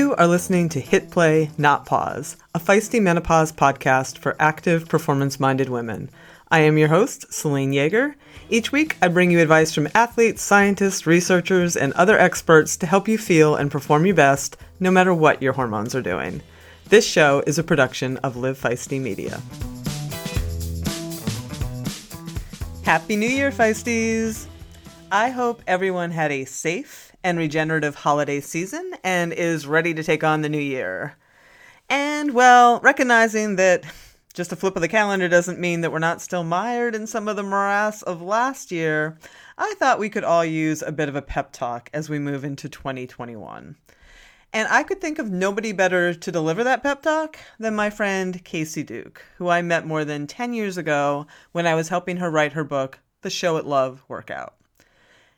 You are listening to Hit Play, Not Pause, a feisty menopause podcast for active, performance minded women. I am your host, Selene Yeager. Each week, I bring you advice from athletes, scientists, researchers, and other experts to help you feel and perform your best no matter what your hormones are doing. This show is a production of Live Feisty Media. Happy New Year, Feisties! I hope everyone had a safe and regenerative holiday season and is ready to take on the new year. And, well, recognizing that just a flip of the calendar doesn't mean that we're not still mired in some of the morass of last year, I thought we could all use a bit of a pep talk as we move into 2021. And I could think of nobody better to deliver that pep talk than my friend Kacy Duke, who I met more than 10 years ago when I was helping her write her book, The Show It Love Workout.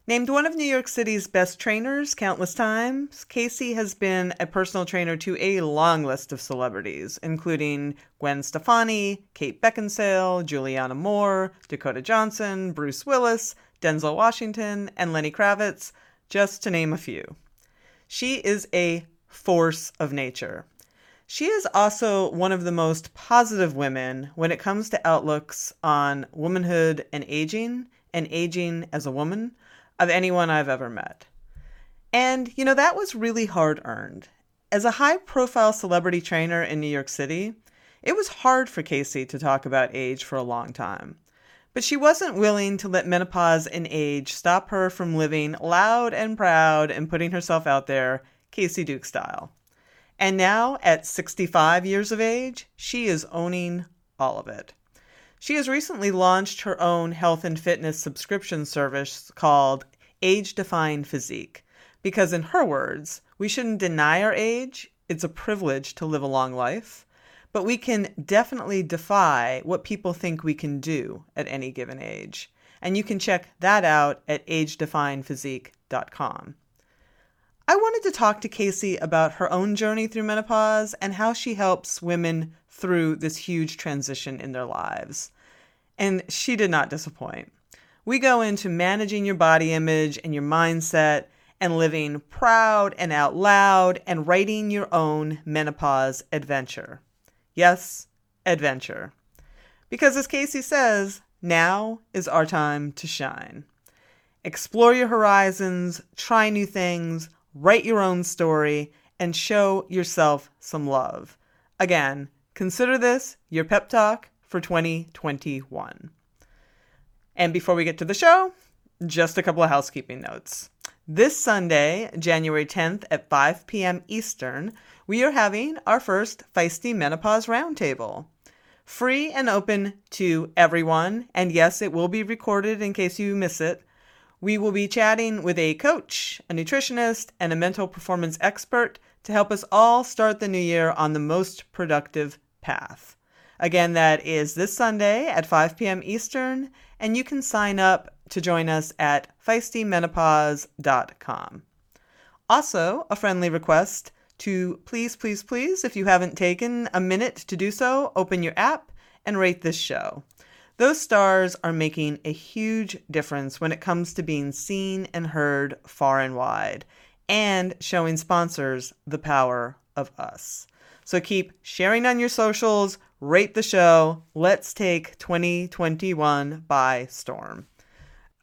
Named one of New York City's best trainers countless times, Kacy has been a personal trainer to a long list of celebrities, including Gwen Stefani, Kate Beckinsale, Julianne Moore, Dakota Johnson, Bruce Willis, Denzel Washington, and Lenny Kravitz, just to name a few. She is a force of nature. She is also one of the most positive women when it comes to outlooks on womanhood and aging, and aging as a woman of anyone I've ever met. And, you know, that was really hard earned. As a high profile celebrity trainer in New York City, it was hard for Kacy to talk about age for a long time. But she wasn't willing to let menopause and age stop her from living loud and proud and putting herself out there, Kacy Duke style. And now, at 65 years of age, she is owning all of it. She has recently launched her own health and fitness subscription service called age defying physique. Because, in her words, we shouldn't deny our age, it's a privilege to live a long life, but we can definitely defy what people think we can do at any given age. And you can check that out at agedefyingphysique.com. I wanted to talk to Kacy about her own journey through menopause and how she helps women through this huge transition in their lives. And she did not disappoint. We go into managing your body image and your mindset and living proud and out loud and writing your own menopause adventure. Yes, adventure. Because as Kacy says, now is our time to shine. Explore your horizons, try new things, write your own story, and show yourself some love. Again, consider this your pep talk for 2021. And before we get to the show, just a couple of housekeeping notes. This Sunday, January 10th at 5 p.m. Eastern, we are having our first Feisty Menopause Roundtable. Free and open to everyone, and yes, it will be recorded in case you miss it. We will be chatting with a coach, a nutritionist, and a mental performance expert to help us all start the new year on the most productive path. Again, that is this Sunday at 5 p.m. Eastern, and you can sign up to join us at feistymenopause.com. Also, a friendly request to please, please, please, if you haven't taken a minute to do so, open your app and rate this show. Those stars are making a huge difference when it comes to being seen and heard far and wide and showing sponsors the power of us. So keep sharing on your socials, rate the show. Let's take 2021 by storm.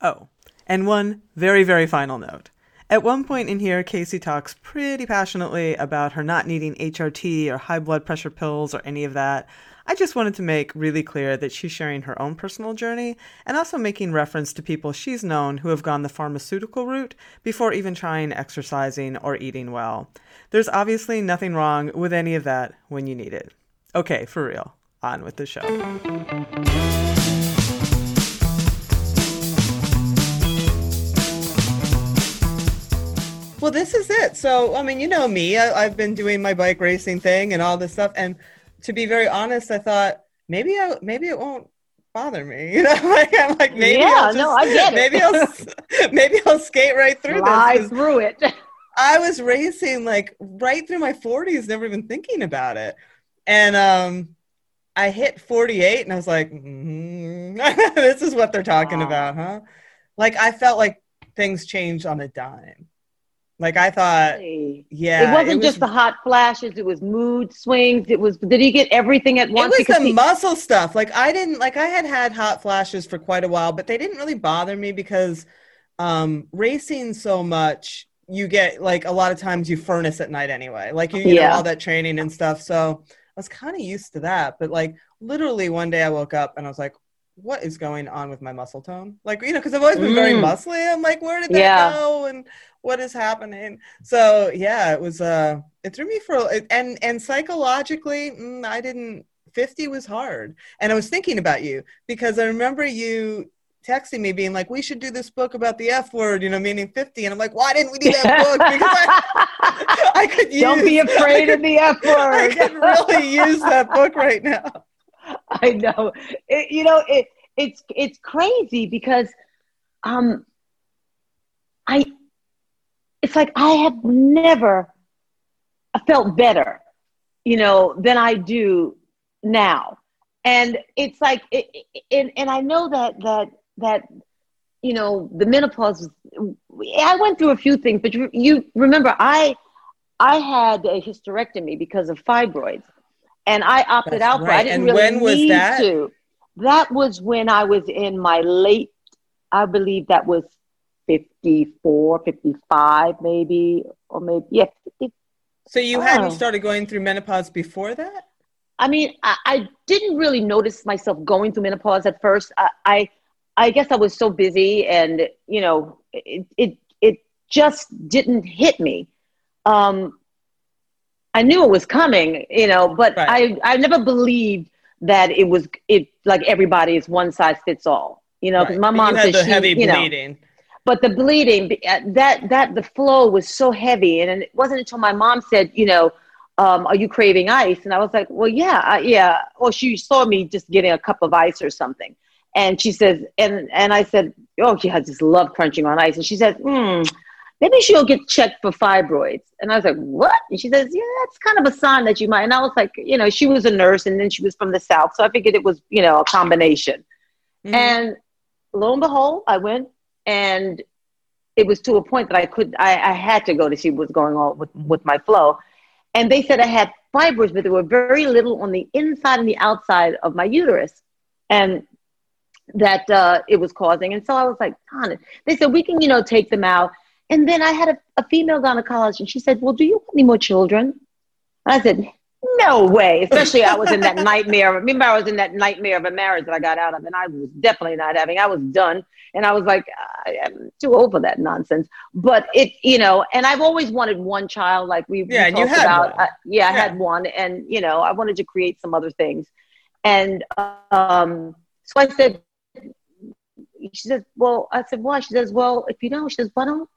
Oh, and one very, very final note. At one point in here, Casey talks pretty passionately about her not needing HRT or high blood pressure pills or any of that. I just wanted to make really clear that she's sharing her own personal journey and also making reference to people she's known who have gone the pharmaceutical route before even trying exercising or eating well. There's obviously nothing wrong with any of that when you need it. Okay, for real, on with the show. Well, this is it. So, I mean, you know me, I, have been doing my bike racing thing and all this stuff. And to be very honest, I thought maybe I maybe it won't bother me. You know, like I'm like maybe yeah, I'll just, no, I get it. maybe I'll maybe I'll skate right through Fly this. through it. I was racing like right through my 40s, never even thinking about it, and um, I hit 48, and I was like, mm-hmm. this is what they're talking Wow. about, huh? Like I felt like things changed on a dime. Like I thought, yeah, it wasn't it was, just the hot flashes. It was mood swings. It was. Did he get everything at once? It was the he, muscle stuff. Like I didn't like. I had had hot flashes for quite a while, but they didn't really bother me because um, racing so much. You get like a lot of times you furnace at night anyway. Like you, you yeah. know all that training and stuff. So I was kind of used to that. But like literally one day I woke up and I was like, what is going on with my muscle tone? Like, you know, because I've always been mm. very muscly. I'm like, where did that yeah. go? And what is happening? So yeah, it was uh it threw me for and and psychologically, mm, I didn't 50 was hard. And I was thinking about you because I remember you texting me being like, we should do this book about the F word, you know, meaning 50. And I'm like, why didn't we do that book? Because I, I could use, Don't be afraid could, of the F word. I could really use that book right now. I know. It, you know, it, it's, it's crazy because, um, I, it's like I have never felt better, you know, than I do now. And it's like, it, it, and, and I know that, that, that, you know, the menopause, I went through a few things, but you, you remember I, I had a hysterectomy because of fibroids and I opted That's out right. for. I didn't and really when was need that? to. That was when I was in my late, I believe that was 54, 55, maybe, or maybe, yeah. 50, so you hadn't know. started going through menopause before that? I mean, I, I, didn't really notice myself going through menopause at first. I, I, I guess I was so busy and, you know, it, it, it just didn't hit me. Um, I knew it was coming, you know, but right. I, I never believed that it was it like everybody is one size fits all, you know, because right. my mom said she, heavy you know, bleeding but the bleeding uh, that that the flow was so heavy and it wasn't until my mom said you know um, are you craving ice and i was like well yeah I, yeah or she saw me just getting a cup of ice or something and she says and and i said oh she has this love crunching on ice and she said hmm maybe she'll get checked for fibroids and i was like what and she says yeah that's kind of a sign that you might and i was like you know she was a nurse and then she was from the south so i figured it was you know a combination mm-hmm. and lo and behold i went and it was to a point that I could I, I had to go to see what's going on with, with my flow. And they said I had fibroids, but there were very little on the inside and the outside of my uterus. And that uh, it was causing. And so I was like, Con, they said, we can, you know, take them out. And then I had a, a female gynecologist and she said, well, do you want any more children? And I said, no way. Especially I was in that nightmare. Remember, I was in that nightmare of a marriage that I got out of, and I was definitely not having. I was done, and I was like, I'm too old for that nonsense. But it, you know, and I've always wanted one child, like we, yeah, we talked about. Uh, yeah, yeah, I had one, and you know, I wanted to create some other things, and um, so I said, she says, well, I said, why? She says, well, if you don't, she says, why don't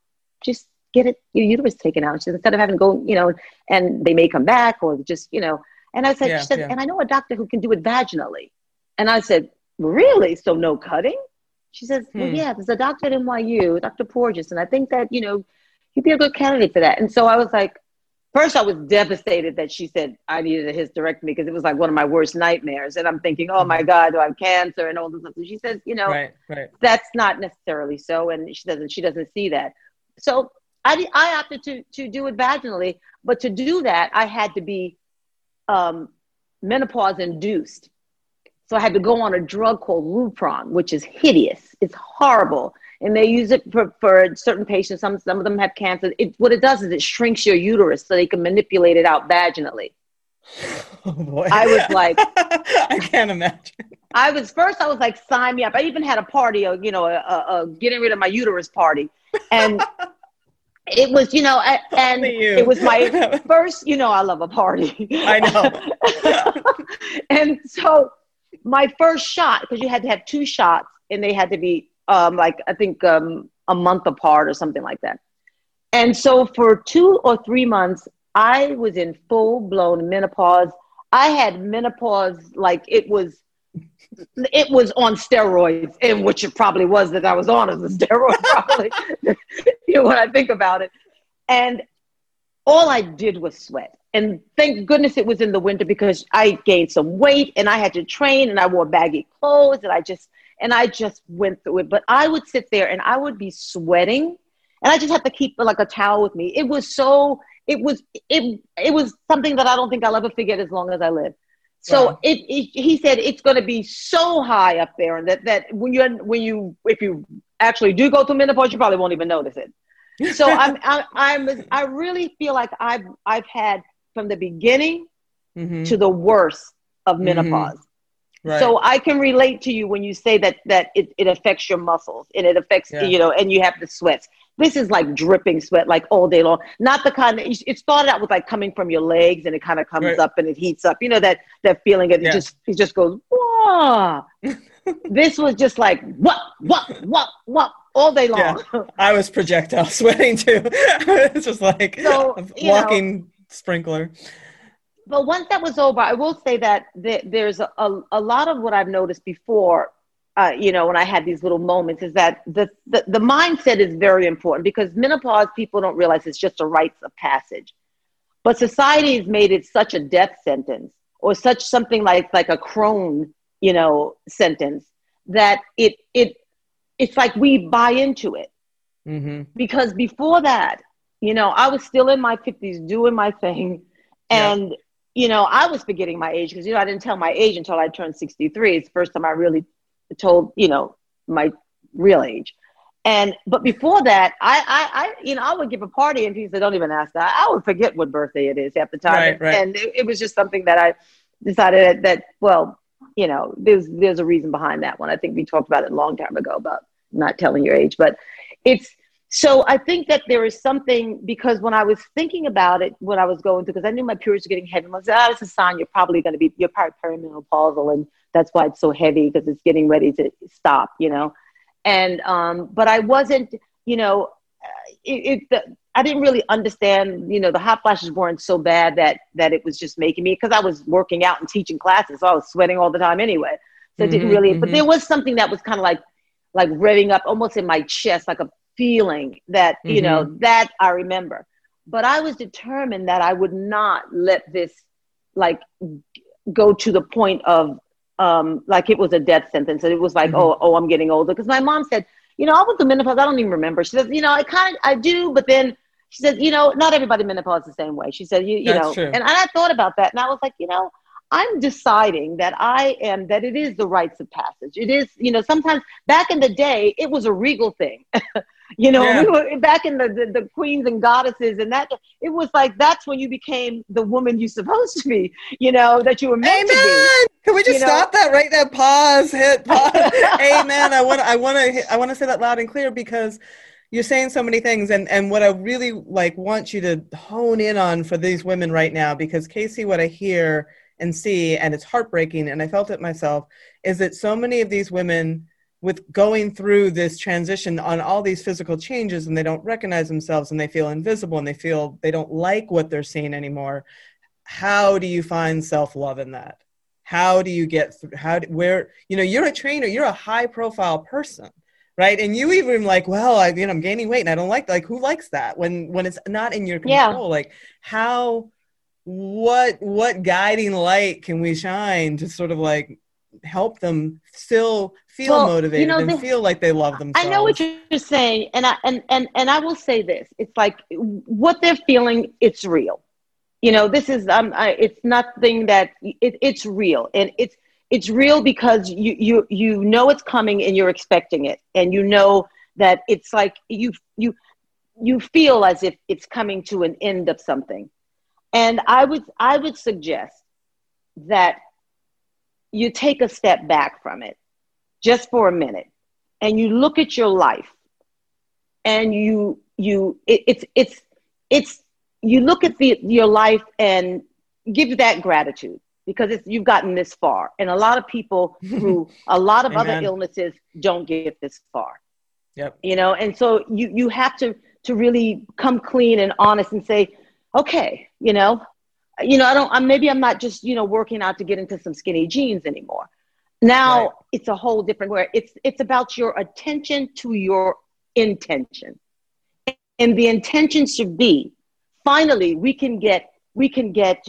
just get it your uterus taken out. She said, instead of having to go, you know, and they may come back or just, you know. And I said, yeah, she said, yeah. and I know a doctor who can do it vaginally. And I said, really? So no cutting? She says, hmm. well, yeah, there's a doctor at NYU, Dr. Porges, and I think that, you know, he'd be a good candidate for that. And so I was like, first I was devastated that she said I needed a hysterectomy because it was like one of my worst nightmares. And I'm thinking, oh my mm-hmm. God, do I have cancer and all this stuff. And she says, you know, right, right. that's not necessarily so. And she doesn't, she doesn't see that. So I, I opted to, to do it vaginally, but to do that, I had to be um, menopause induced. So I had to go on a drug called Lupron, which is hideous. It's horrible. And they use it for, for certain patients. Some, some of them have cancer. It, what it does is it shrinks your uterus so they can manipulate it out vaginally. Oh boy. I was like, I can't imagine. I was first, I was like, sign me up. I even had a party, a, you know, a, a, a getting rid of my uterus party. And it was, you know, and it was my first, you know, I love a party. I know. and so my first shot, because you had to have two shots and they had to be um, like, I think um, a month apart or something like that. And so for two or three months, I was in full blown menopause. I had menopause like it was it was on steroids, and which it probably was that I was on as a steroid, probably. you know, when I think about it. And all I did was sweat. And thank goodness it was in the winter because I gained some weight and I had to train and I wore baggy clothes and I just and I just went through it. But I would sit there and I would be sweating and I just had to keep like a towel with me. It was so it was it it was something that I don't think I'll ever forget as long as I live. So wow. it, it, he said it's going to be so high up there, and that that when you when you if you actually do go through menopause, you probably won't even notice it. So I'm, I'm I'm I really feel like I've I've had from the beginning mm-hmm. to the worst of mm-hmm. menopause. Mm-hmm. Right. So I can relate to you when you say that that it, it affects your muscles and it affects yeah. you know and you have the sweats. This is like dripping sweat like all day long. Not the kind that it started out with like coming from your legs and it kind of comes right. up and it heats up. You know that that feeling it yeah. just it just goes whoa. this was just like what what what what all day long. Yeah. I was projectile sweating too. it's just like so, a walking know, sprinkler. But once that was over, I will say that there's a, a, a lot of what I've noticed before uh, you know, when I had these little moments, is that the, the, the mindset is very important because menopause people don't realize it's just a rites of passage. But society has made it such a death sentence or such something like like a crone, you know, sentence that it it it's like we buy into it. Mm-hmm. Because before that, you know, I was still in my 50s doing my thing. And, yep. you know, I was forgetting my age because, you know, I didn't tell my age until I turned 63. It's the first time I really told, you know, my real age. And but before that, I, I, I, you know, I would give a party and people said, "Don't even ask that." I would forget what birthday it is at the time, right, right. and it, it, was just something that I decided that, that, well, you know, there's there's a reason behind that one. I think we talked about it a long time ago about not telling your age, but it's so I think that there is something because when I was thinking about it, when I was going through, because I knew my periods were getting heavy, and I was like, ah, oh, it's a sign you're probably going to be, you're probably perimenopausal and that's why it's so heavy because it's getting ready to stop, you know. And um, but I wasn't, you know, uh, it, it I didn't really understand, you know, the hot flashes weren't so bad that that it was just making me because I was working out and teaching classes, so I was sweating all the time anyway. So it didn't mm-hmm, really, mm-hmm. but there was something that was kind of like like revving up almost in my chest, like a feeling that, mm-hmm. you know, mm-hmm. that I remember. But I was determined that I would not let this like go to the point of um, like it was a death sentence. And it was like, mm-hmm. oh, oh, I'm getting older. Because my mom said, you know, I was in menopause. I don't even remember. She said, you know, I kind of, I do, but then she said, you know, not everybody menopause the same way. She said, you, you know, and, and I thought about that, and I was like, you know, I'm deciding that I am that it is the rites of passage. It is, you know, sometimes back in the day, it was a regal thing. You know, yeah. we were back in the, the, the, queens and goddesses, and that it was like that's when you became the woman you're supposed to be. You know that you were meant Amen. to be. Can we just you stop that right there? Pause. Hit pause. Amen. I want. I want to. I want to say that loud and clear because you're saying so many things, and and what I really like want you to hone in on for these women right now, because Kacy, what I hear and see, and it's heartbreaking, and I felt it myself, is that so many of these women with going through this transition on all these physical changes and they don't recognize themselves and they feel invisible and they feel they don't like what they're seeing anymore how do you find self-love in that how do you get through how do, where you know you're a trainer you're a high profile person right and you even like well i you know i'm gaining weight and i don't like like who likes that when when it's not in your control yeah. like how what what guiding light can we shine to sort of like help them still feel well, motivated you know, and they, feel like they love themselves. I know what you're saying, and I and and and I will say this: it's like what they're feeling. It's real. You know, this is um, I, it's nothing that it, it's real, and it's it's real because you you you know it's coming and you're expecting it, and you know that it's like you you you feel as if it's coming to an end of something. And I would I would suggest that you take a step back from it just for a minute and you look at your life and you you it, it's it's it's you look at the your life and give that gratitude because it's you've gotten this far. And a lot of people through a lot of other illnesses don't get this far. Yep. You know and so you you have to to really come clean and honest and say okay you know you know i don't i'm maybe i'm not just you know working out to get into some skinny jeans anymore. Now right. it's a whole different where it's it's about your attention to your intention. And the intention should be finally we can get we can get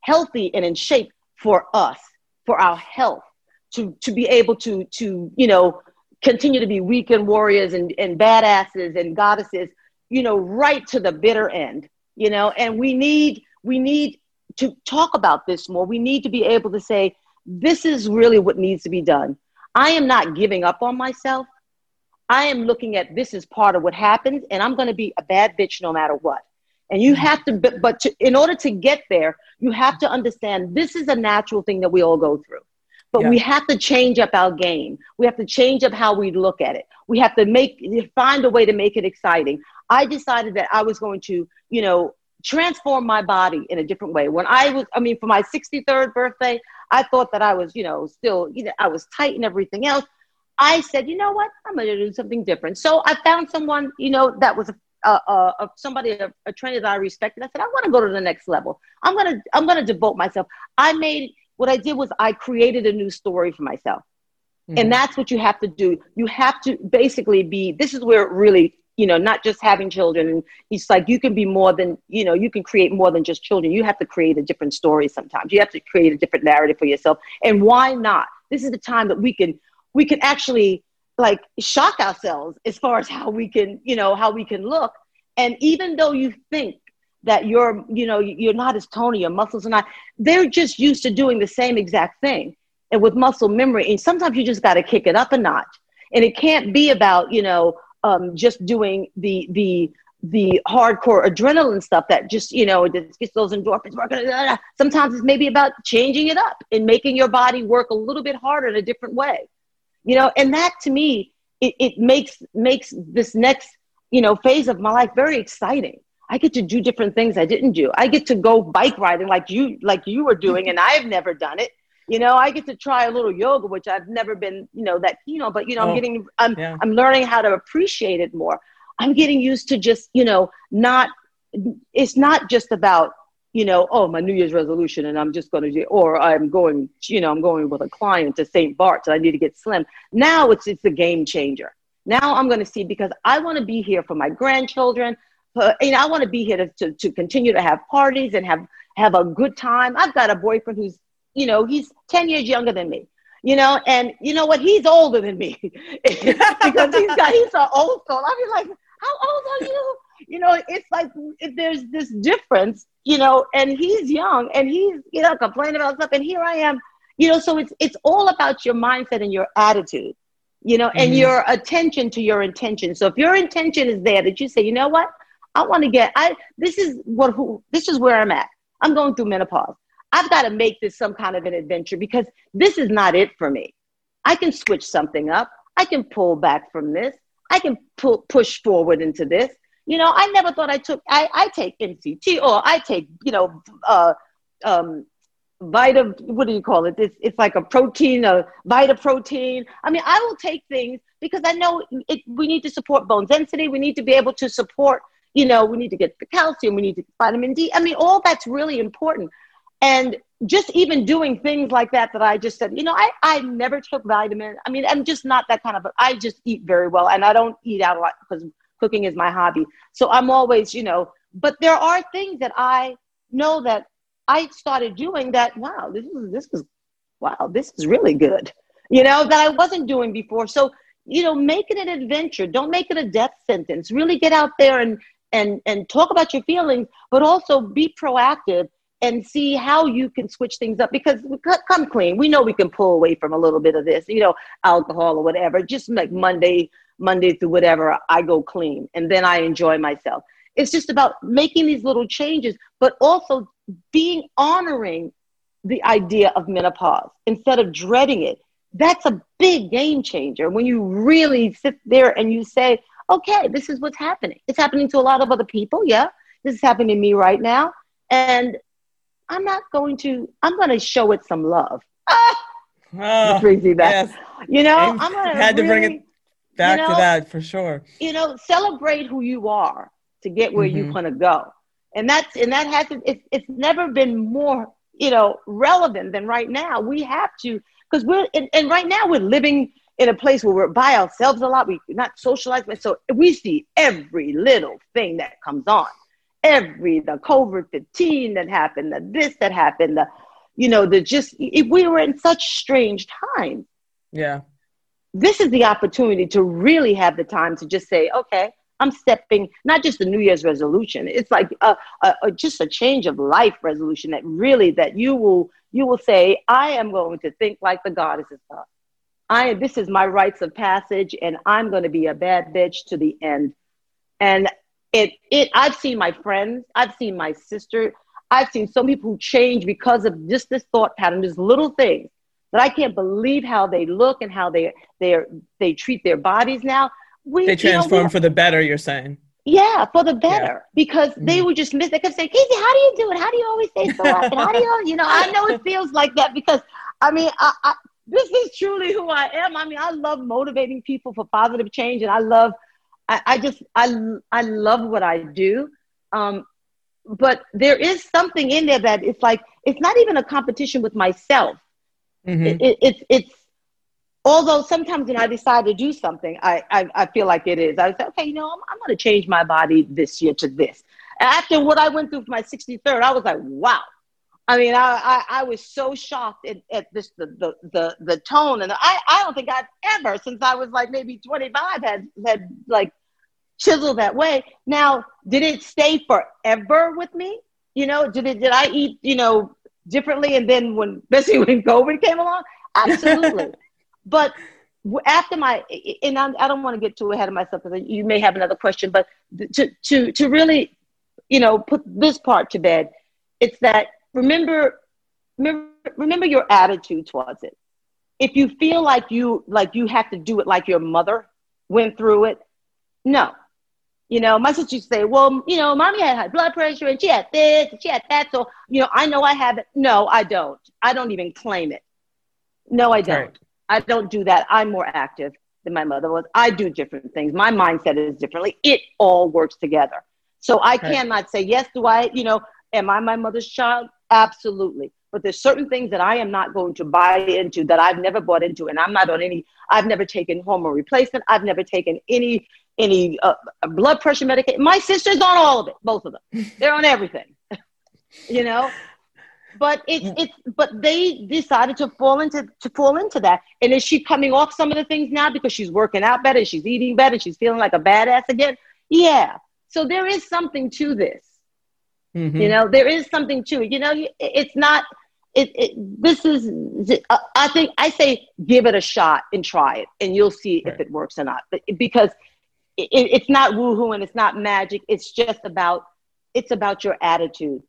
healthy and in shape for us for our health to to be able to to you know continue to be weekend warriors and, and badasses and goddesses you know, right to the bitter end, you know, and we need, we need to talk about this more. We need to be able to say, this is really what needs to be done. I am not giving up on myself. I am looking at this as part of what happens, and I'm going to be a bad bitch no matter what. And you mm-hmm. have to, but, but to, in order to get there, you have to understand this is a natural thing that we all go through. But yeah. we have to change up our game. We have to change up how we look at it. We have to make find a way to make it exciting. I decided that I was going to, you know, transform my body in a different way. When I was, I mean, for my 63rd birthday, I thought that I was, you know, still, you know, I was tight and everything else. I said, you know what, I'm going to do something different. So I found someone, you know, that was a, a, a somebody, a, a trainer that I respected. I said, I want to go to the next level. I'm to, I'm to devote myself. I made, what I did was I created a new story for myself. Mm-hmm. And that's what you have to do. You have to basically be, this is where it really you know, not just having children. And it's like you can be more than, you know, you can create more than just children. You have to create a different story sometimes. You have to create a different narrative for yourself. And why not? This is the time that we can we can actually like shock ourselves as far as how we can, you know, how we can look. And even though you think that you're, you know, you're not as Tony, your muscles are not, they're just used to doing the same exact thing. And with muscle memory, and sometimes you just got to kick it up a notch. And it can't be about, you know, um, just doing the the the hardcore adrenaline stuff that just you know just gets those endorphins working. Sometimes it's maybe about changing it up and making your body work a little bit harder in a different way, you know. And that to me, it, it makes makes this next you know phase of my life very exciting. I get to do different things I didn't do. I get to go bike riding like you like you were doing, and I've never done it. You know, I get to try a little yoga, which I've never been, you know, that you know, but you know, oh, I'm getting, I'm, yeah. I'm learning how to appreciate it more. I'm getting used to just, you know, not. It's not just about, you know, oh, my New Year's resolution, and I'm just going to do, or I'm going, you know, I'm going with a client to St. Bart's, and I need to get slim. Now it's it's a game changer. Now I'm going to see because I want to be here for my grandchildren. Uh, and I want to be here to, to, to continue to have parties and have have a good time. I've got a boyfriend who's you know, he's 10 years younger than me, you know, and you know what? He's older than me because he's got, he's an old soul. I mean, like, how old are you? You know, it's like if there's this difference, you know, and he's young and he's, you know, complaining about stuff. And here I am, you know, so it's, it's all about your mindset and your attitude, you know, and mm-hmm. your attention to your intention. So if your intention is there that you say, you know what? I want to get, I, this is what, who, this is where I'm at. I'm going through menopause. I've got to make this some kind of an adventure because this is not it for me. I can switch something up. I can pull back from this. I can pull, push forward into this. You know, I never thought I took, I, I take MCT or I take, you know, uh, um, Vita, what do you call it? It's, it's like a protein, a Vita protein. I mean, I will take things because I know it, we need to support bone density. We need to be able to support, you know, we need to get the calcium, we need to get vitamin D. I mean, all that's really important. And just even doing things like that, that I just said, you know, I, I never took vitamin. I mean, I'm just not that kind of, but I just eat very well and I don't eat out a lot because cooking is my hobby. So I'm always, you know, but there are things that I know that I started doing that, wow, this is, this is, wow, this is really good, you know, that I wasn't doing before. So, you know, make it an adventure. Don't make it a death sentence. Really get out there and, and, and talk about your feelings, but also be proactive and see how you can switch things up because come clean we know we can pull away from a little bit of this you know alcohol or whatever just like monday monday through whatever i go clean and then i enjoy myself it's just about making these little changes but also being honoring the idea of menopause instead of dreading it that's a big game changer when you really sit there and you say okay this is what's happening it's happening to a lot of other people yeah this is happening to me right now and I'm not going to, I'm going to show it some love. Ah, oh, crazy that. Yes. You know, I'm gonna had really, to bring it back you know, to that for sure. You know, celebrate who you are to get where mm-hmm. you want to go. And that's, and that hasn't, it's, it's never been more, you know, relevant than right now. We have to, because we're, and, and right now we're living in a place where we're by ourselves a lot. We're not socialized, but so we see every little thing that comes on every the COVID 15 that happened, the this that happened, the you know, the just if we were in such strange times. Yeah. This is the opportunity to really have the time to just say, okay, I'm stepping not just a New Year's resolution. It's like a, a, a, just a change of life resolution that really that you will you will say, I am going to think like the goddesses thought. I this is my rites of passage, and I'm going to be a bad bitch to the end. And it it I've seen my friends, I've seen my sister, I've seen some people who change because of just this thought pattern, this little things that I can't believe how they look and how they they they treat their bodies now. We, they transform you know, for the better. You're saying. Yeah, for the better, yeah. because mm-hmm. they would just miss. They kept saying, "Kacy, how do you do it? How do you always stay so happy? How do you, you know?" I know it feels like that because, I mean, I, I, this is truly who I am. I mean, I love motivating people for positive change, and I love, I, I just, I, I love what I do. Um, but there is something in there that it's like it's not even a competition with myself. Mm-hmm. It, it, it's it's although sometimes when I decide to do something, I, I, I feel like it is. I say, okay, you know, I'm, I'm going to change my body this year to this. After what I went through for my 63rd, I was like, wow. I mean, I, I, I was so shocked at, at this, the, the, the, the tone. And I, I don't think I've ever, since I was like maybe 25, had, had like chiseled that way. Now, did it stay forever with me? You know, did it, did I eat, you know, differently? And then when, especially when COVID came along, absolutely. But after my, and I, I don't want to get too ahead of myself because you may have another question, but to, to, to really, you know, put this part to bed, it's that remember, remember, remember your attitude towards it. If you feel like you, like you have to do it like your mother went through it, no, you know, my sister used to say, well, you know, mommy had high blood pressure and she had this and she had that. So, you know, I know I have it. No, I don't. I don't even claim it. No, I don't. Right. I don't do that. I'm more active than my mother was. I do different things. My mindset is differently. It all works together. So I right. cannot say, yes, do I, you know, am I my mother's child? Absolutely. But there's certain things that I am not going to buy into that I've never bought into. And I'm not on any, I've never taken hormone replacement. I've never taken any, any uh, blood pressure medication. My sister's on all of it, both of them. They're on everything, you know? but it's it's but they decided to fall into to fall into that and is she coming off some of the things now because she's working out better she's eating better she's feeling like a badass again yeah so there is something to this mm-hmm. you know there is something to it you know it's not it, it this is uh, i think i say give it a shot and try it and you'll see right. if it works or not but because it, it's not woohoo and it's not magic. It's just about it's about your attitude.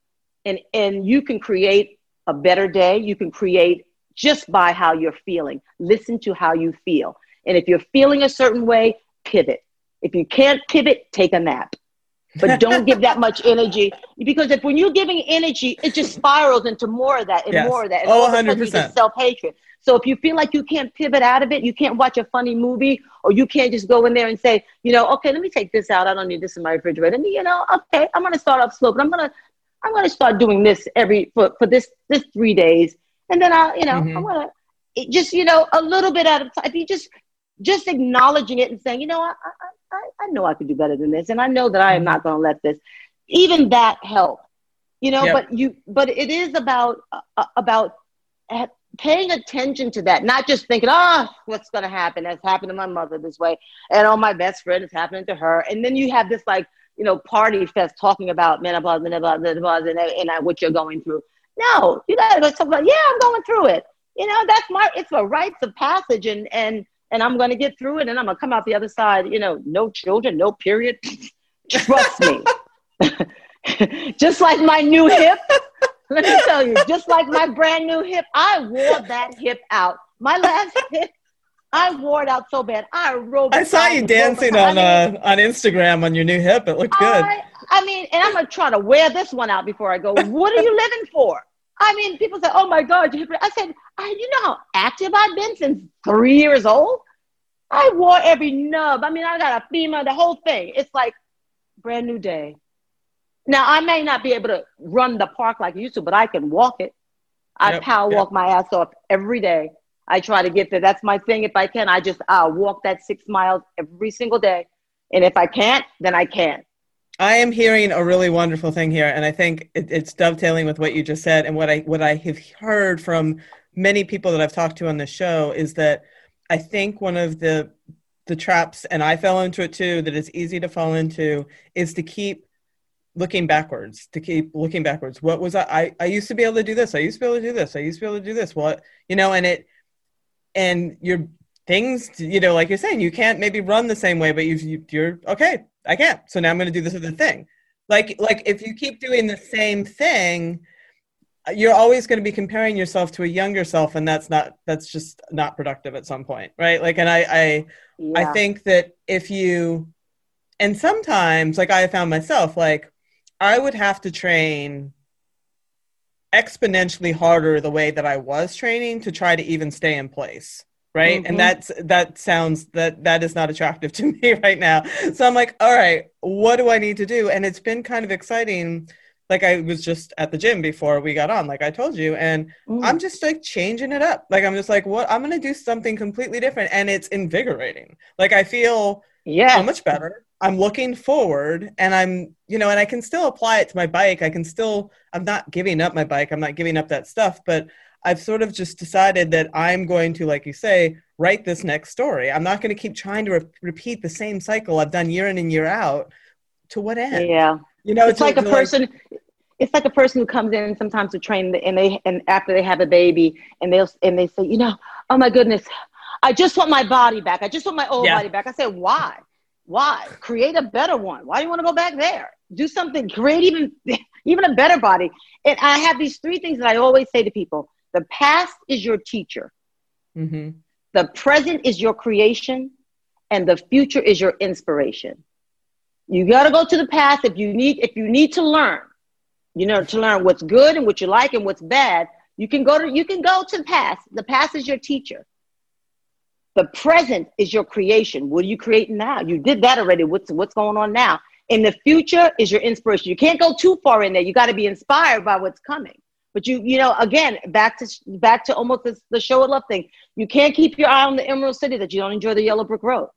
And and you can create a better day. You can create just by how you're feeling. Listen to how you feel. And if you're feeling a certain way pivot. If you can't pivot take a nap. But don't give that much energy because if when you're giving energy it just spirals into more of that and yes. more of that. And oh 100% self-hatred so if you feel like you can't pivot out of it you can't watch a funny movie or you can't just go in there and say you know okay let me take this out i don't need this in my refrigerator and you know okay i'm going to start off slow but i'm going to I'm to start doing this every for, for this this three days, and then I'll you know, mm-hmm. I'm to just you know a little bit at a time. If you just just acknowledging it and saying, you know, I I, I know I could do better than this, and I know that I am mm-hmm. not going to let this. Even that help, you know. Yep. But you, but it is about uh, about paying attention to that, not just thinking, oh, what's going to happen? That's happened to my mother this way, and oh, my best friend is happening to her, and then you have this like you know, party fest talking about menopause, menopause, menopause, and, and uh, what you're going through. No, you gotta go talk about, yeah, I'm going through it. You know, that's my, it's a rites of passage and, and, and I'm going to get through it and I'm going to come out the other side, you know, no children, no period. Trust me. just like my new hip, let me tell you, just like my brand new hip, I wore that hip out. My last hip I wore it out so bad. I rode. I saw you dancing on uh, on Instagram on your new hip. It looked good. I, I mean, and I'm gonna try to wear this one out before I go. What are you living for? I mean, people say, "Oh my God, you hip." I said, I, "You know how active I've been since three years old. I wore every nub. I mean, I got a female, the whole thing. It's like brand new day. Now, I may not be able to run the park like I used to, but I can walk it. I yep, power yep. walk my ass off every day. I try to get there. That's my thing. If I can, I just I'll walk that six miles every single day. And if I can't, then I can't. I am hearing a really wonderful thing here, and I think it, it's dovetailing with what you just said. And what I what I have heard from many people that I've talked to on the show is that I think one of the the traps, and I fell into it too, that it's easy to fall into, is to keep looking backwards, to keep looking backwards. What was I, I? I used to be able to do this. I used to be able to do this. I used to be able to do this. What, you know, and it, and your things, you know, like you're saying, you can't maybe run the same way, but you've, you, you're okay. I can't. So now I'm going to do this other thing. Like, like if you keep doing the same thing, you're always going to be comparing yourself to a younger self and that's not that's just not productive at some point right like and i i yeah. i think that if you and sometimes like i found myself like i would have to train exponentially harder the way that i was training to try to even stay in place right mm-hmm. and that's that sounds that that is not attractive to me right now so i'm like all right what do i need to do and it's been kind of exciting like I was just at the gym before we got on, like I told you, and mm. I'm just like changing it up. Like I'm just like, what? I'm gonna do something completely different, and it's invigorating. Like I feel yeah so much better. I'm looking forward, and I'm you know, and I can still apply it to my bike. I can still. I'm not giving up my bike. I'm not giving up that stuff, but I've sort of just decided that I'm going to, like you say, write this next story. I'm not going to keep trying to re- repeat the same cycle I've done year in and year out. To what end? Yeah you know, it's, like a person. Like, it's like a person who comes in sometimes to train and they and after they have a baby and they'll and they say, you know, oh my goodness, I just want my body back. I just want my old yeah. body back. I said, why? Why? Create a better one. Why do you want to go back there? Do something. Create even even a better body. And I have these three things that I always say to people: the past is your teacher. Mm-hmm. The present is your creation, and the future is your inspiration. You got to go to the past if you need if you need to learn. You know, to learn what's good and what you like and what's bad. You can go to you can go to the past. The past is your teacher. The present is your creation. What are you creating now? You did that already. What's what's going on now? In the future is your inspiration. You can't go too far in there. You got to be inspired by what's coming. But you, you know, again, back to back to almost this, the show of love thing. You can't keep your eye on the Emerald City that you don't enjoy the Yellow Brick Road.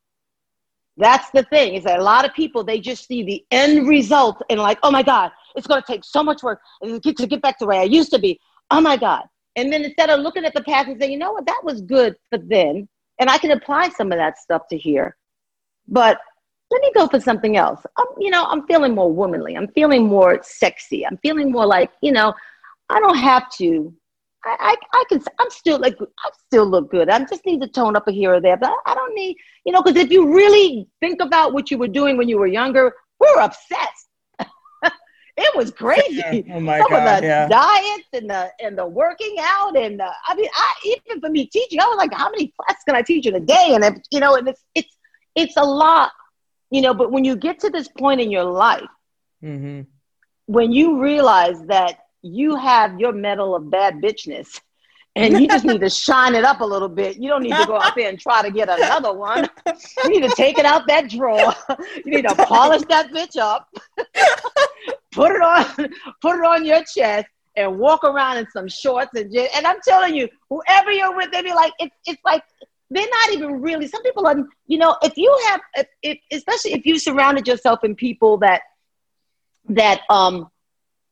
That's the thing is that a lot of people they just see the end result and like, oh my God, it's going to take so much work to get, to get back to where I used to be. Oh my God. And then instead of looking at the past and saying, you know what, that was good for then, and I can apply some of that stuff to here. But let me go for something else. I'm, you know, I'm feeling more womanly. I'm feeling more sexy. I'm feeling more like, you know, I don't have to I, I, I can, I'm still like, I still look good. I just need to tone up a here or there, but I, don't need, you know, because if you really think about what you were doing when you were younger, we are obsessed. It was crazy. Oh my Some God, of the yeah. diets and the and the working out and the, I mean, I even for me teaching, I was like, how many classes can I teach in a day? And if, you know, and it's it's it's a lot, you know. But when you get to this point in your life, mm-hmm. when you realize that you have your medal of bad bitchness and you just need to shine it up a little bit. You don't need to go out there and try to get another one. You need to take it out that drawer. You need to polish that bitch up, put it on, put it on your chest, and walk around in some shorts and just, and I'm telling you, whoever you're with, they be like, it's it's like they're not even really. Some people are, you know, if you have, if, if especially if you surrounded yourself in people that that um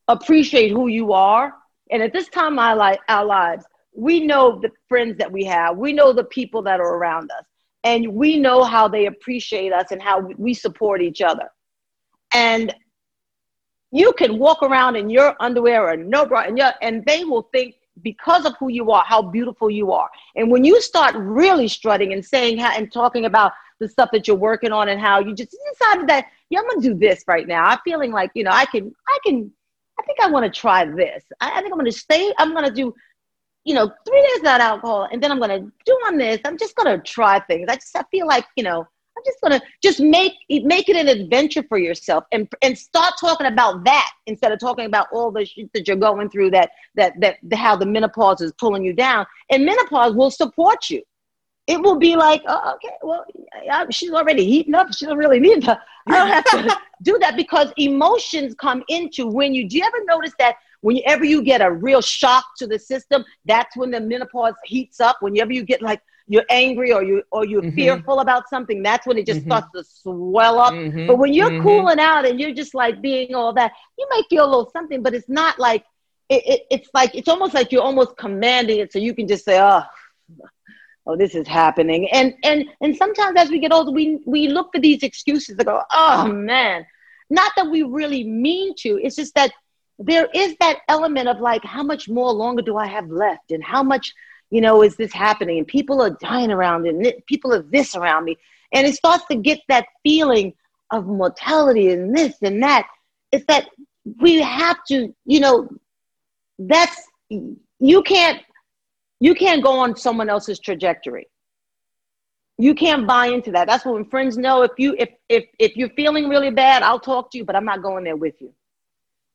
appreciate who you are. And at this time of our, our lives, we know the friends that we have, we know the people that are around us, and we know how they appreciate us and how we support each other. And you can walk around in your underwear or no bra, and, and they will think because of who you are, how beautiful you are. And when you start really strutting and saying how, and talking about the stuff that you're working on and how you just decided that, yeah, I'm gonna do this right now. I'm feeling like, you know, I can, I can I think I want to try this. I, I think I'm to stay. I'm to do, you know, three days without alcohol, and then I'm going to do on this. I'm just going to try things. I just I feel like you know I'm just to just make make it an adventure for yourself and and start talking about that instead of talking about all the shit that you're going through that that that the, how the menopause is pulling you down. And menopause will support you it will be like, oh, okay, well, she's already heating up. She don't really need to. I don't have to do that because emotions come into when you. Do you ever notice that whenever you get a real shock to the system, that's when the menopause heats up. Whenever you get like you're angry or you or you're mm-hmm. fearful about something, that's when it just mm-hmm. starts to swell up. Mm-hmm. But when you're mm-hmm. cooling out and you're just like being all that, you might feel a little something, but it's not like it, it, it's like it's almost like you're almost commanding it so you can just say, oh oh, this is happening. And and and sometimes as we get older, we we look for these excuses to go, oh man. Not that we really mean to. It's just that there is that element of like, how much more longer do I have left, and how much, you know, is this happening? And people are dying around, and people are this around me, and it starts to get that feeling of mortality and this and that. It's that we have to, you know, that's you can't you can't go on someone else's trajectory. You can't buy into that. That's when friends know. If you if if if you're feeling really bad i'll talk to you but i'm not going there with you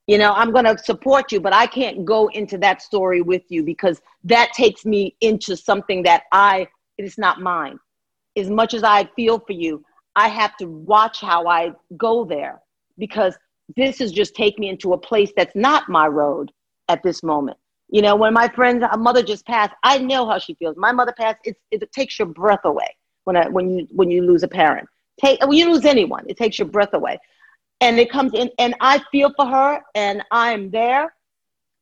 you know i'm going to support you but i can't go into that story with you because that takes me into something that i it is not mine as much as i feel for you i have to watch how i go there because this is just take me into a place that's not my road at this moment you know, when my friend's mother just passed, I know how she feels. My mother passed. It, it takes your breath away when I, when you when you lose a parent. Take when you lose anyone, it takes your breath away, and it comes in. And I feel for her, and I'm there.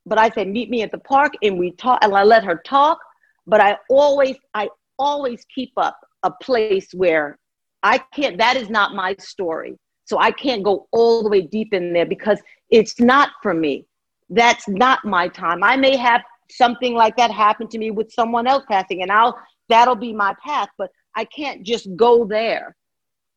But I say, meet me at the park, and we talk, and I let her talk. But I always, I always keep up a place where I can't. That is not my story, so I can't go all the way deep in there because it's not for me that's not my time. I may have something like that happen to me with someone else passing, and I'll that'll be my path, but I can't just go there.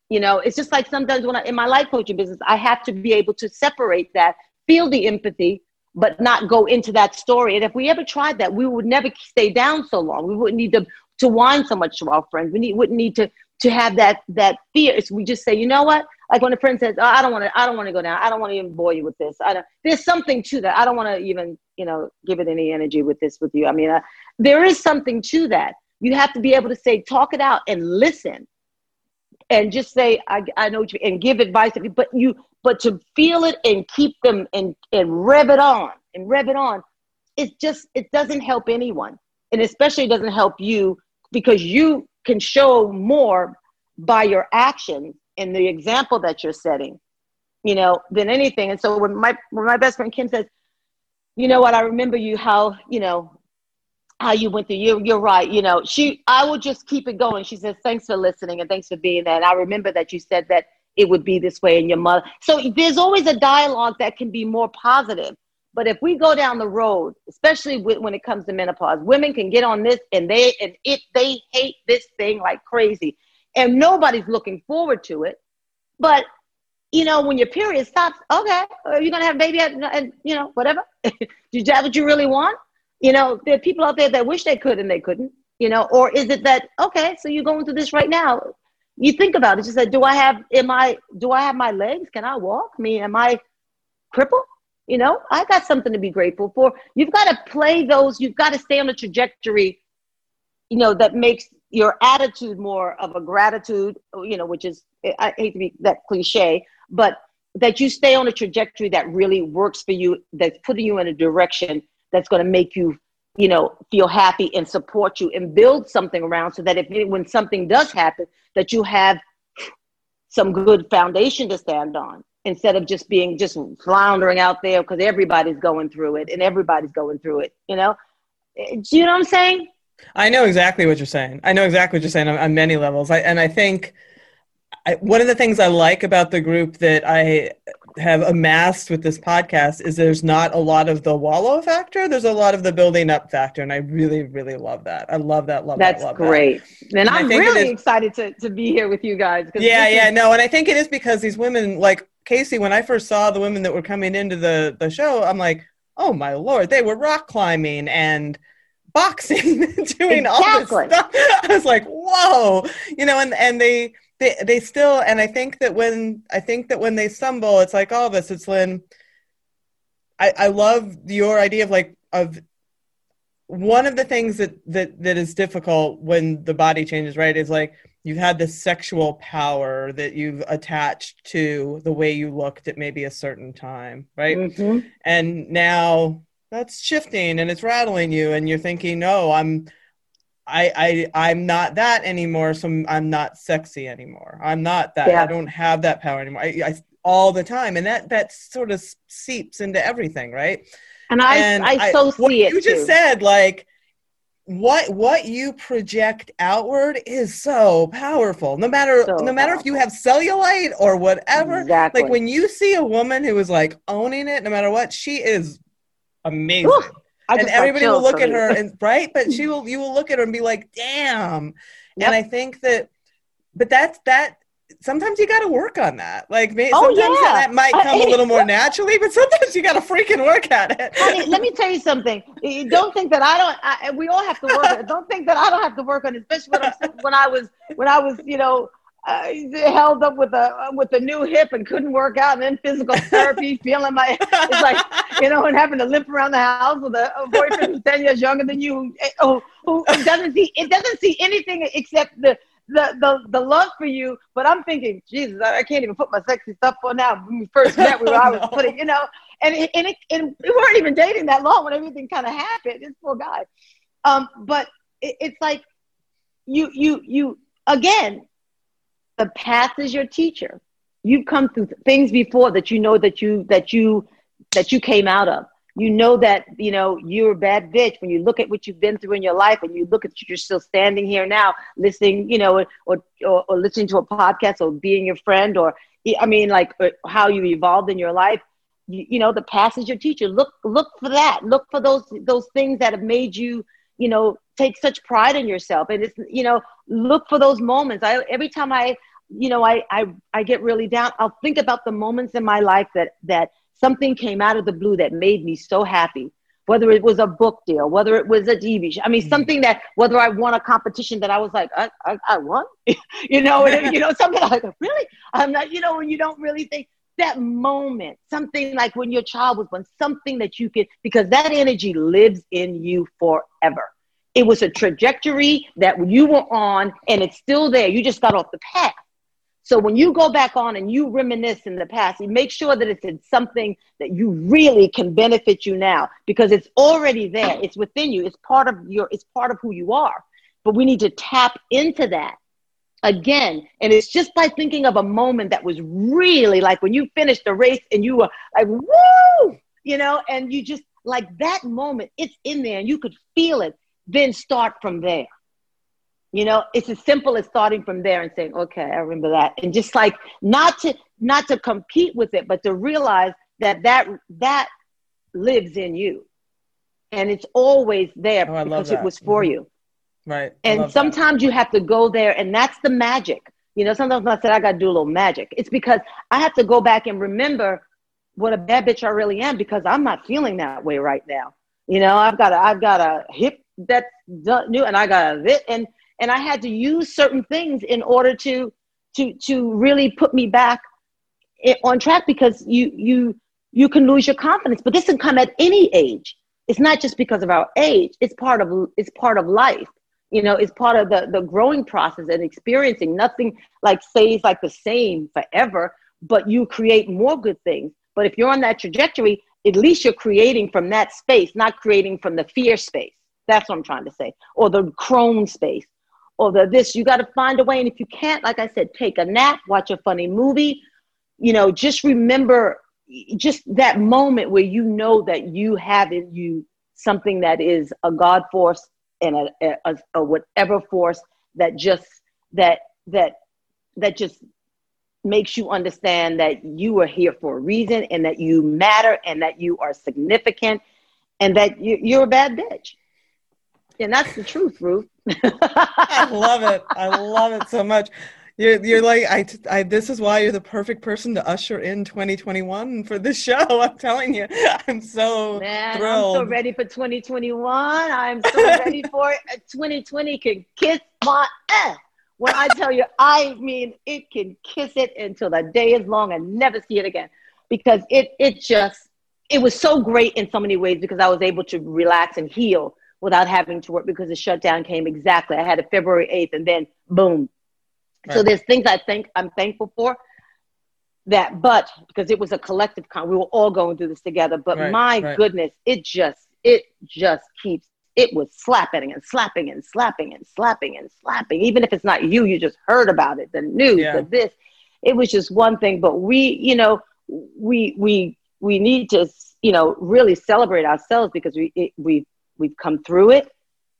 You know, it's just like sometimes when I in my life coaching business, I have to be able to separate that, feel the empathy, but not go into that story. And if we ever tried that, we would never stay down so long. We wouldn't need to to whine so much to our friends. We need, wouldn't need to to have that that fear. It's we just say, you know what? like when a friend says, oh, "I don't want to, I don't want to go down. I don't want to even bore you with this." I don't. There's something to that. I don't want to even, you know, give it any energy with this with you. I mean, uh, there is something to that. You have to be able to say, talk it out, and listen, and just say, "I, I know," you, and give advice. But you, but to feel it and keep them and and rev it on and rev it on, it's just it doesn't help anyone, and especially doesn't help you because you can show more by your action and the example that you're setting, you know, than anything. And so when my when my best friend Kim says, you know what, I remember you how, you know, how you went through you you're right, you know, she I will just keep it going. She says, Thanks for listening and thanks for being there. And I remember that you said that it would be this way in your mother. So there's always a dialogue that can be more positive. But if we go down the road, especially when it comes to menopause, women can get on this and they and it they hate this thing like crazy and nobody's looking forward to it. But you know, when your period stops, okay, are you gonna have a baby and you know, whatever? Is that what you really want? You know, there are people out there that wish they could and they couldn't. You know, or is it that okay? So you're going through this right now. You think about it. You said, do I have? Am I? Do I have my legs? Can I walk? I mean, am I crippled? You know, I got something to be grateful for. You've got to play those. You've got to stay on the trajectory. You know that makes your attitude more of a gratitude, you know, which is, I hate to be that cliche, but that you stay on a trajectory that really works for you, that's putting you in a direction that's going to make you, you know, feel happy and support you and build something around so that if when something does happen, that you have some good foundation to stand on instead of just being just floundering out there because everybody's going through it and everybody's going through it, you know? Eh, do you know what I'm saying? I know exactly what you're saying. I know exactly what you're saying on, on many levels. I, and I think I, one of the things I like about the group that I have amassed with this podcast is there's not a lot of the wallow factor. There's a lot of the building up factor, and I really, really love that. I love that. Love That's that. Love great. That. And, I'm really excited to to be here with you guys. Yeah, yeah, is- no, and I think it is because these women, like Kacy, when I first saw the women that were coming into the the show, I'm like, oh my lord, they were rock climbing and boxing, doing exactly. all this stuff. I was like, whoa, you know, and and they they they still, and I think that when I think that when they stumble, it's like all of us. It's Lynn. I I love your idea of like of one of the things that that that is difficult when the body changes, right? Is like you've had this sexual power that you've attached to the way you looked at maybe a certain time, right? Mm-hmm. And now that's shifting and it's rattling you and you're thinking no i'm i i i'm not that anymore so i'm not sexy anymore. I'm not that. Yeah. i don't have that power anymore. I, I, all the time. And that that sort of seeps into everything right? And i and i, I so see it you just said like what what you project outward is so powerful. No matter so no matter powerful. if you have cellulite or whatever exactly. like when you see a woman who is like owning it no matter what she is amazing. Ooh, and everybody will look at her and right but she will you will look at her and be like damn yep. and i think that but that's that sometimes you got to work on that. Like, maybe, oh, sometimes yeah. that might come a little more naturally, but sometimes you got to freaking work at it. Honey, let me tell you something. Don't think that I don't. I, we all have to work. Don't think that I don't have to work on it, especially when, when I was when I was, you know. Uh, held up with a with a new hip and couldn't work out, and then physical therapy, feeling my it's like you know, and having to limp around the house with a, a boyfriend who's ten years younger than you, who, who doesn't see it doesn't see anything except the the, the the love for you, but I'm thinking, Jesus, I, I can't even put my sexy stuff on now. When we first met, we were, I was putting, you know, and it, and, it, and we weren't even dating that long when everything kind of happened. This poor guy, um, but it, it's like you you you again, the past is your teacher. You've come through things before that you know that you that you that you came out of. You know that you know you're a bad bitch when you look at what you've been through in your life and you look at you're still standing here now listening you know or or, or listening to a podcast or being your friend or i mean like uh, how you evolved in your life. You, you know the past is your teacher. Look look for that. Look for those those things that have made you you know take such pride in yourself and it's you know look for those moments i every time i you know I, I i get really down i'll think about the moments in my life that that something came out of the blue that made me so happy whether it was a book deal, whether it was a TV show. I mean, mm-hmm. something that whether I won a competition that I was like, I, I, I won, you know, and, you know, something like, really? I'm not, you know, when you don't really think that moment, something like when your child was born, something that you could, because that energy lives in you forever. It was a trajectory that you were on and it's still there. You just got off the path. So when you go back on and you reminisce in the past, you make sure that it's in something that you really can benefit you now because it's already there. It's within you. It's part of your, it's part of who you are. But we need to tap into that again. And it's just by thinking of a moment that was really like when you finished the race and you were like, woo, you know, and you just like that moment, it's in there and you could feel it. Then start from there. You know, it's as simple as starting from there and saying, okay, I remember that. And just like not to not to compete with it, but to realize that that that lives in you. And it's always there oh, because it was for mm-hmm. you. Right. And sometimes that. you have to go there and that's the magic. You know, sometimes I said I gotta do a little magic. It's because I have to go back and remember what a bad bitch I really am because I'm not feeling that way right now. You know, I've got a I've got a hip that's new and I got a bit and and I had to use certain things in order to to to really put me back on track because you you you can lose your confidence but this can come at any age it's not just because of our age it's part of it's part of life you know it's part of the the growing process and experiencing nothing like stays like the same forever but you create more good things but if you're on that trajectory at least you're creating from that space not creating from the fear space that's what i'm trying to say or the crone space or the this. You got to find a way. And if you can't, like I said, take a nap, watch a funny movie. You know, just remember just that moment where you know that you have in you something that is a God force and a, a, a whatever force that just that that that just makes you understand that you are here for a reason and that you matter and that you are significant and that you, you're a bad bitch. And that's the truth, Ruth. I love it. I love it so much. You're, you're like I, I this is why you're the perfect person to usher in 2021 for this show. I'm telling you. I'm so Man, thrilled i'm so ready for 2021 i'm so ready for uh, it 2020 can kiss my ass. When i tell you i mean it can kiss it until the day is long and never see it again. Because it it just it was so great in so many ways because i was able to relax and heal without having to work because the shutdown came exactly. I had a February 8th and then boom. Right. So there's things I think I'm thankful for that, but because it was a collective con, we were all going through this together. But right, my right. goodness, it just, it just keeps, it was slapping and slapping and slapping and slapping and slapping. Even if it's not you, you just heard about it, the news, yeah. the this. It was just one thing. But we, you know, we we we need to, you know, really celebrate ourselves because we it, we we've come through it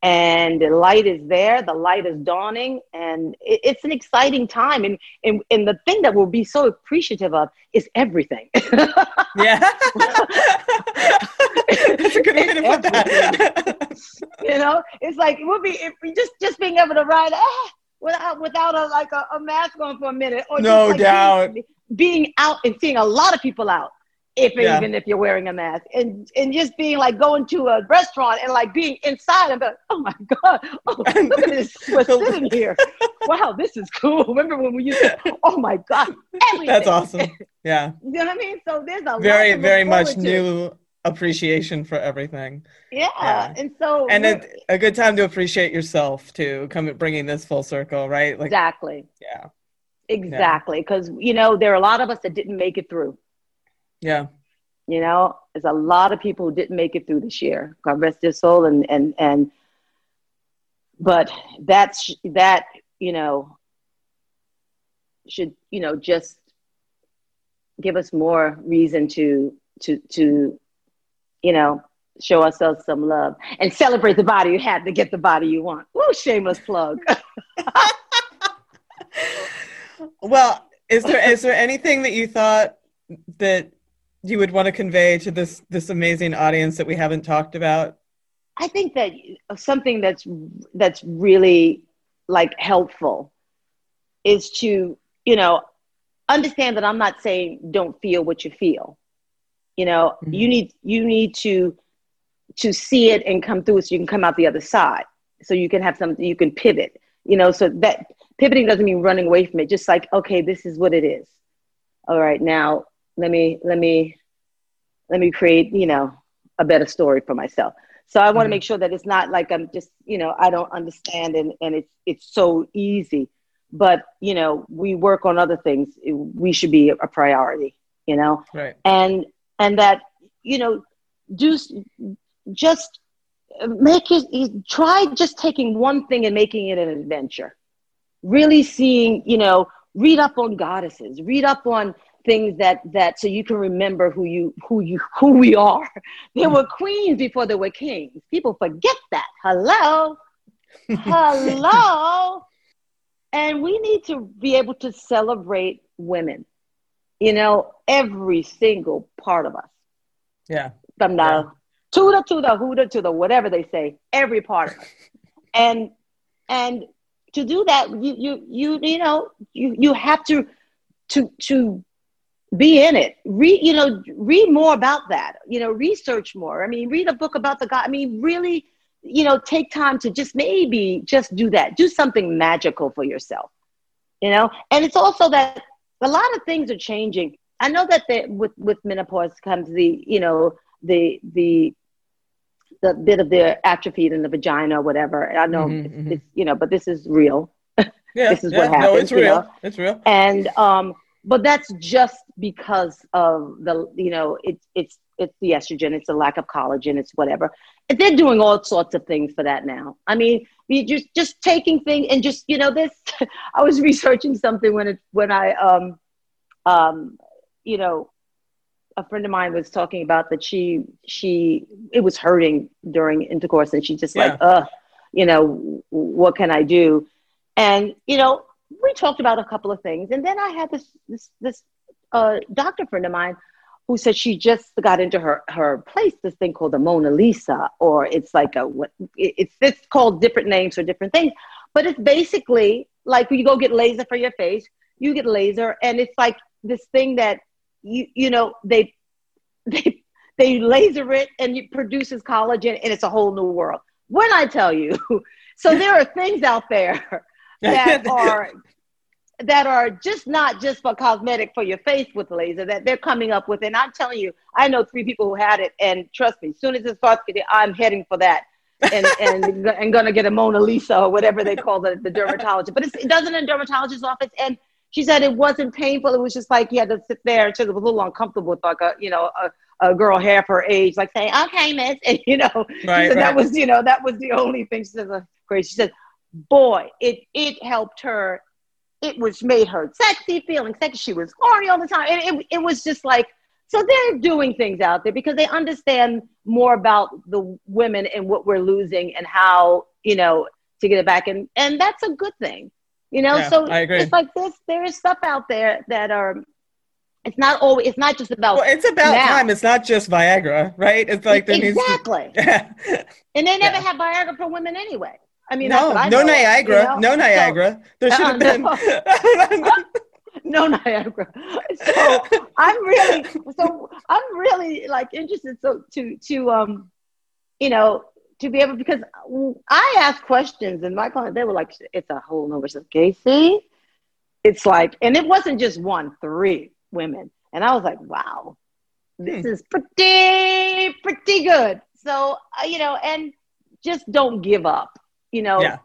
and the light is there the light is dawning and it, it's an exciting time. And, and and the thing that we'll be so appreciative of is everything. Yeah. That's a good way to put that. You know it's like we'll be if we just just being able to ride ah, without without a like a, a mask on for a minute or no like doubt. being, being out and seeing a lot of people out if yeah. even if you're wearing a mask. And and just being like going to a restaurant and like being inside and be like, oh my god oh look at this we're sitting here? Wow this is cool. Remember when we used to oh my god everything. that's awesome. Yeah. You know what i mean? So there's a very very much to. new appreciation for everything. Yeah, yeah. and so and a, a good time to appreciate yourself too coming bringing this full circle right? Like exactly. Yeah. Exactly because yeah. you know there are a lot of us that didn't make it through yeah. You know, there's a lot of people who didn't make it through this year. God rest their soul. And, and, and, but that's, that, you know, should, you know, just give us more reason to, to, to, you know, show ourselves some love and celebrate the body you had to get the body you want. Woo, shameless plug. well, is there is there anything that you thought that you would want to convey to this this amazing audience that we haven't talked about? I think that something that's that's really like helpful is to you know understand that I'm not saying don't feel what you feel. You know, mm-hmm. you need you need to to see it and come through so you can come out the other side. So you can have something you can pivot. You know, so that pivoting doesn't mean running away from it. Just like, okay, this is what it is. All right, now let me let me let me create you know a better story for myself. So i want to mm-hmm. make sure that it's not like i'm just you know i don't understand and and it's it's so easy. But you know we work on other things. We should be a priority you know? Right. And and that you know do just make it try just taking one thing and making it an adventure. Really seeing you know read up on goddesses read up on things that that so you can remember who you who you who we are. There were queens before there were kings. People forget that. Hello? Hello? And we need to be able to celebrate women you know every single part of us. Yeah. From the yeah. tutor to the hooter to the whatever they say every part of us. And and to do that you you you you know you you have to to to be in it. Read you know read more about that. You know research more. I mean read a book about the god. I mean really you know take time to just maybe just do that. Do something magical for yourself you know? And it's also that a lot of things are changing. I know that the, with with menopause comes the you know the the the bit of the atrophy in the vagina or whatever i know mm-hmm, it's, mm-hmm. it's, you know but this is real. Yeah, this is yeah, what happens no, it's real. know? it's real. And um but that's just because of the you know it's it's it's the estrogen it's a lack of collagen it's whatever. They're doing all sorts of things for that now. I mean you just just taking things and just you know this i was researching something when it when i um um you know a friend of mine was talking about that she she it was hurting during intercourse and she just yeah. like uh you know what can i do? And you know we talked about a couple of things, and then I had this this this uh, doctor friend of mine who said she just got into her her place this thing called the Mona Lisa, or it's like a it's it's called different names for different things, but it's basically like you go get laser for your face, you get laser, and it's like this thing that you you know they they they laser it and it produces collagen, and it's a whole new world. When I tell you, so there are things out there that are that are just not just for cosmetic for your face with laser that they're coming up with. And I'm telling you, I know three people who had it, and trust me, as soon as it starts getting, I'm heading for that. and and and gonna get a Mona Lisa or whatever they call the, the dermatologist. But it doesn't in a dermatologist's office. And she said it wasn't painful. It was just like you had to sit there. She was a little uncomfortable with like a you know a, a girl half her age, like saying, "Okay, miss," and you know, right, right. that was you know that was the only thing. She said, "Great." She said, "Boy, it it helped her it was made her sexy, feeling sexy. She was horny all the time. And it, it was just like, so they're doing things out there because they understand more about the women and what we're losing and how you know, to get it back. And, and that's a good thing, you know? Yeah, so I agree. it's like this, there is stuff out there that are, it's not always, it's not just about, Well, it's about now. time. It's not just Viagra, right? It's like there exactly. needs to. And they never Yeah. have Viagra for women anyway. I mean, no, I no know of, Niagara, you know? no So- Niagara. there should have been. no Niagara. So I'm really, so I'm really like interested so to to um, you know, to be able because I asked questions and my client they were like, it's a whole nother stuff. Kacy, it's like, and it wasn't just one, three women, and I was like, wow, this Hmm. is pretty pretty good. So uh, you know, and just don't give up. You know, Yeah.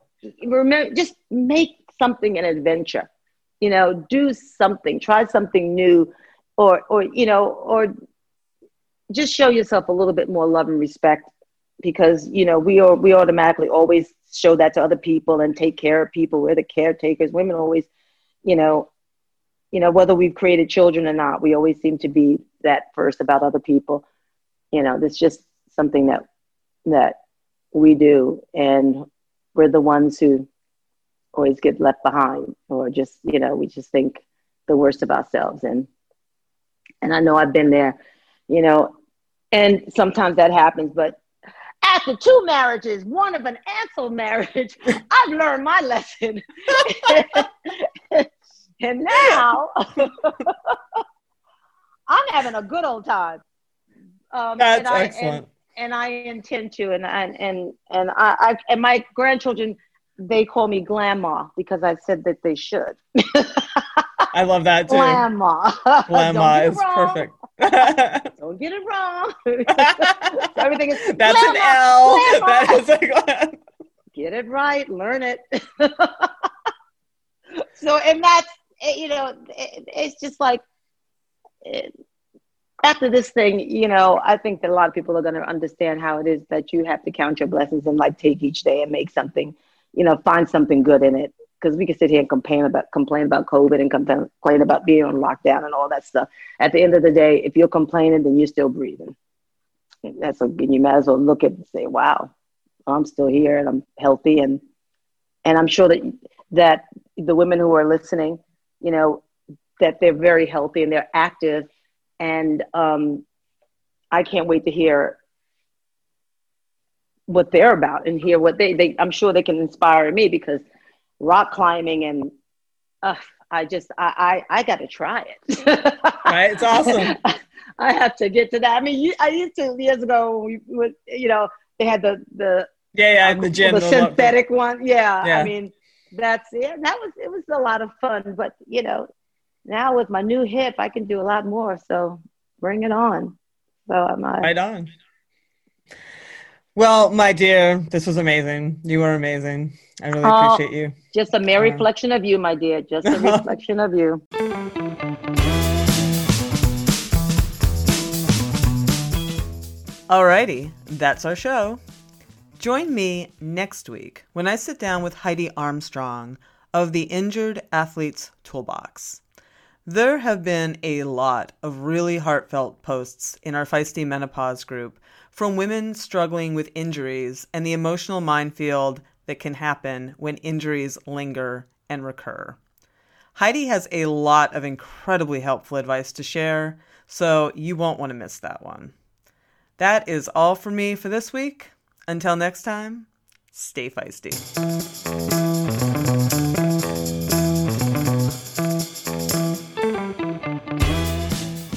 remember just make something an adventure you know do something try something new or or you know or just show yourself a little bit more love and respect because you know we are we automatically always show that to other people and take care of people. We're the caretakers. Women always you know you know whether we've created children or not we always seem to be that first about other people. You know that's just something that that we do and we're the ones who always get left behind or just you know we just think the worst of ourselves. And and i know i've been there you know and sometimes that happens but after two marriages one of an Ansel marriage i've learned my lesson. And now i'm having a good old time. Um, That's and I- excellent. And- I intend to, and and and and I, I and my grandchildren, they call me grandma because I said that they should. I love that too. Grandma, Grandma Don't get it is perfect. Don't get it wrong. Everything is That's an L. That is a Get it right. Learn it. so, and that's you know, it, it's just like. It, after this thing, you know, I think that a lot of people are going to understand how it is that you have to count your blessings and like take each day and make something, you know, find something good in it. Because we can sit here and complain about complain about COVID and complain, about being on lockdown and all that stuff. At the end of the day, if you're complaining, then you're still breathing. That's a, and you might as well look at and say, "Wow, I'm still here and I'm healthy." And and I'm sure that that the women who are listening, you know, that they're very healthy and they're active and um, I can't wait to hear what they're about and hear what they, they I'm sure they can inspire me because rock climbing and uh, I just I I, I got to try it. Right, it's awesome. I have to get to that. I mean, you, I used to years ago. We you know, they had the the Yeah, yeah, in the gym. the synthetic one. Yeah, Yeah. I mean, that's yeah. That was it was a lot of fun, but you know, now with my new hip, I can do a lot more. So bring it on. So I'm uh, Right on. Well, my dear, this was amazing. You were amazing. I really Oh. appreciate you. just a mere Uh, reflection of you, my dear. Just a reflection of you. Alrighty, that's our show. Join me next week when I sit down with Heidi Armstrong of the Injured Athletes Toolbox. There have been a lot of really heartfelt posts in our Feisty Menopause group from women struggling with injuries and the emotional minefield that can happen when injuries linger and recur. Heidi has a lot of incredibly helpful advice to share, so you won't want to miss that one. That is all for me for this week. Until next time, stay feisty.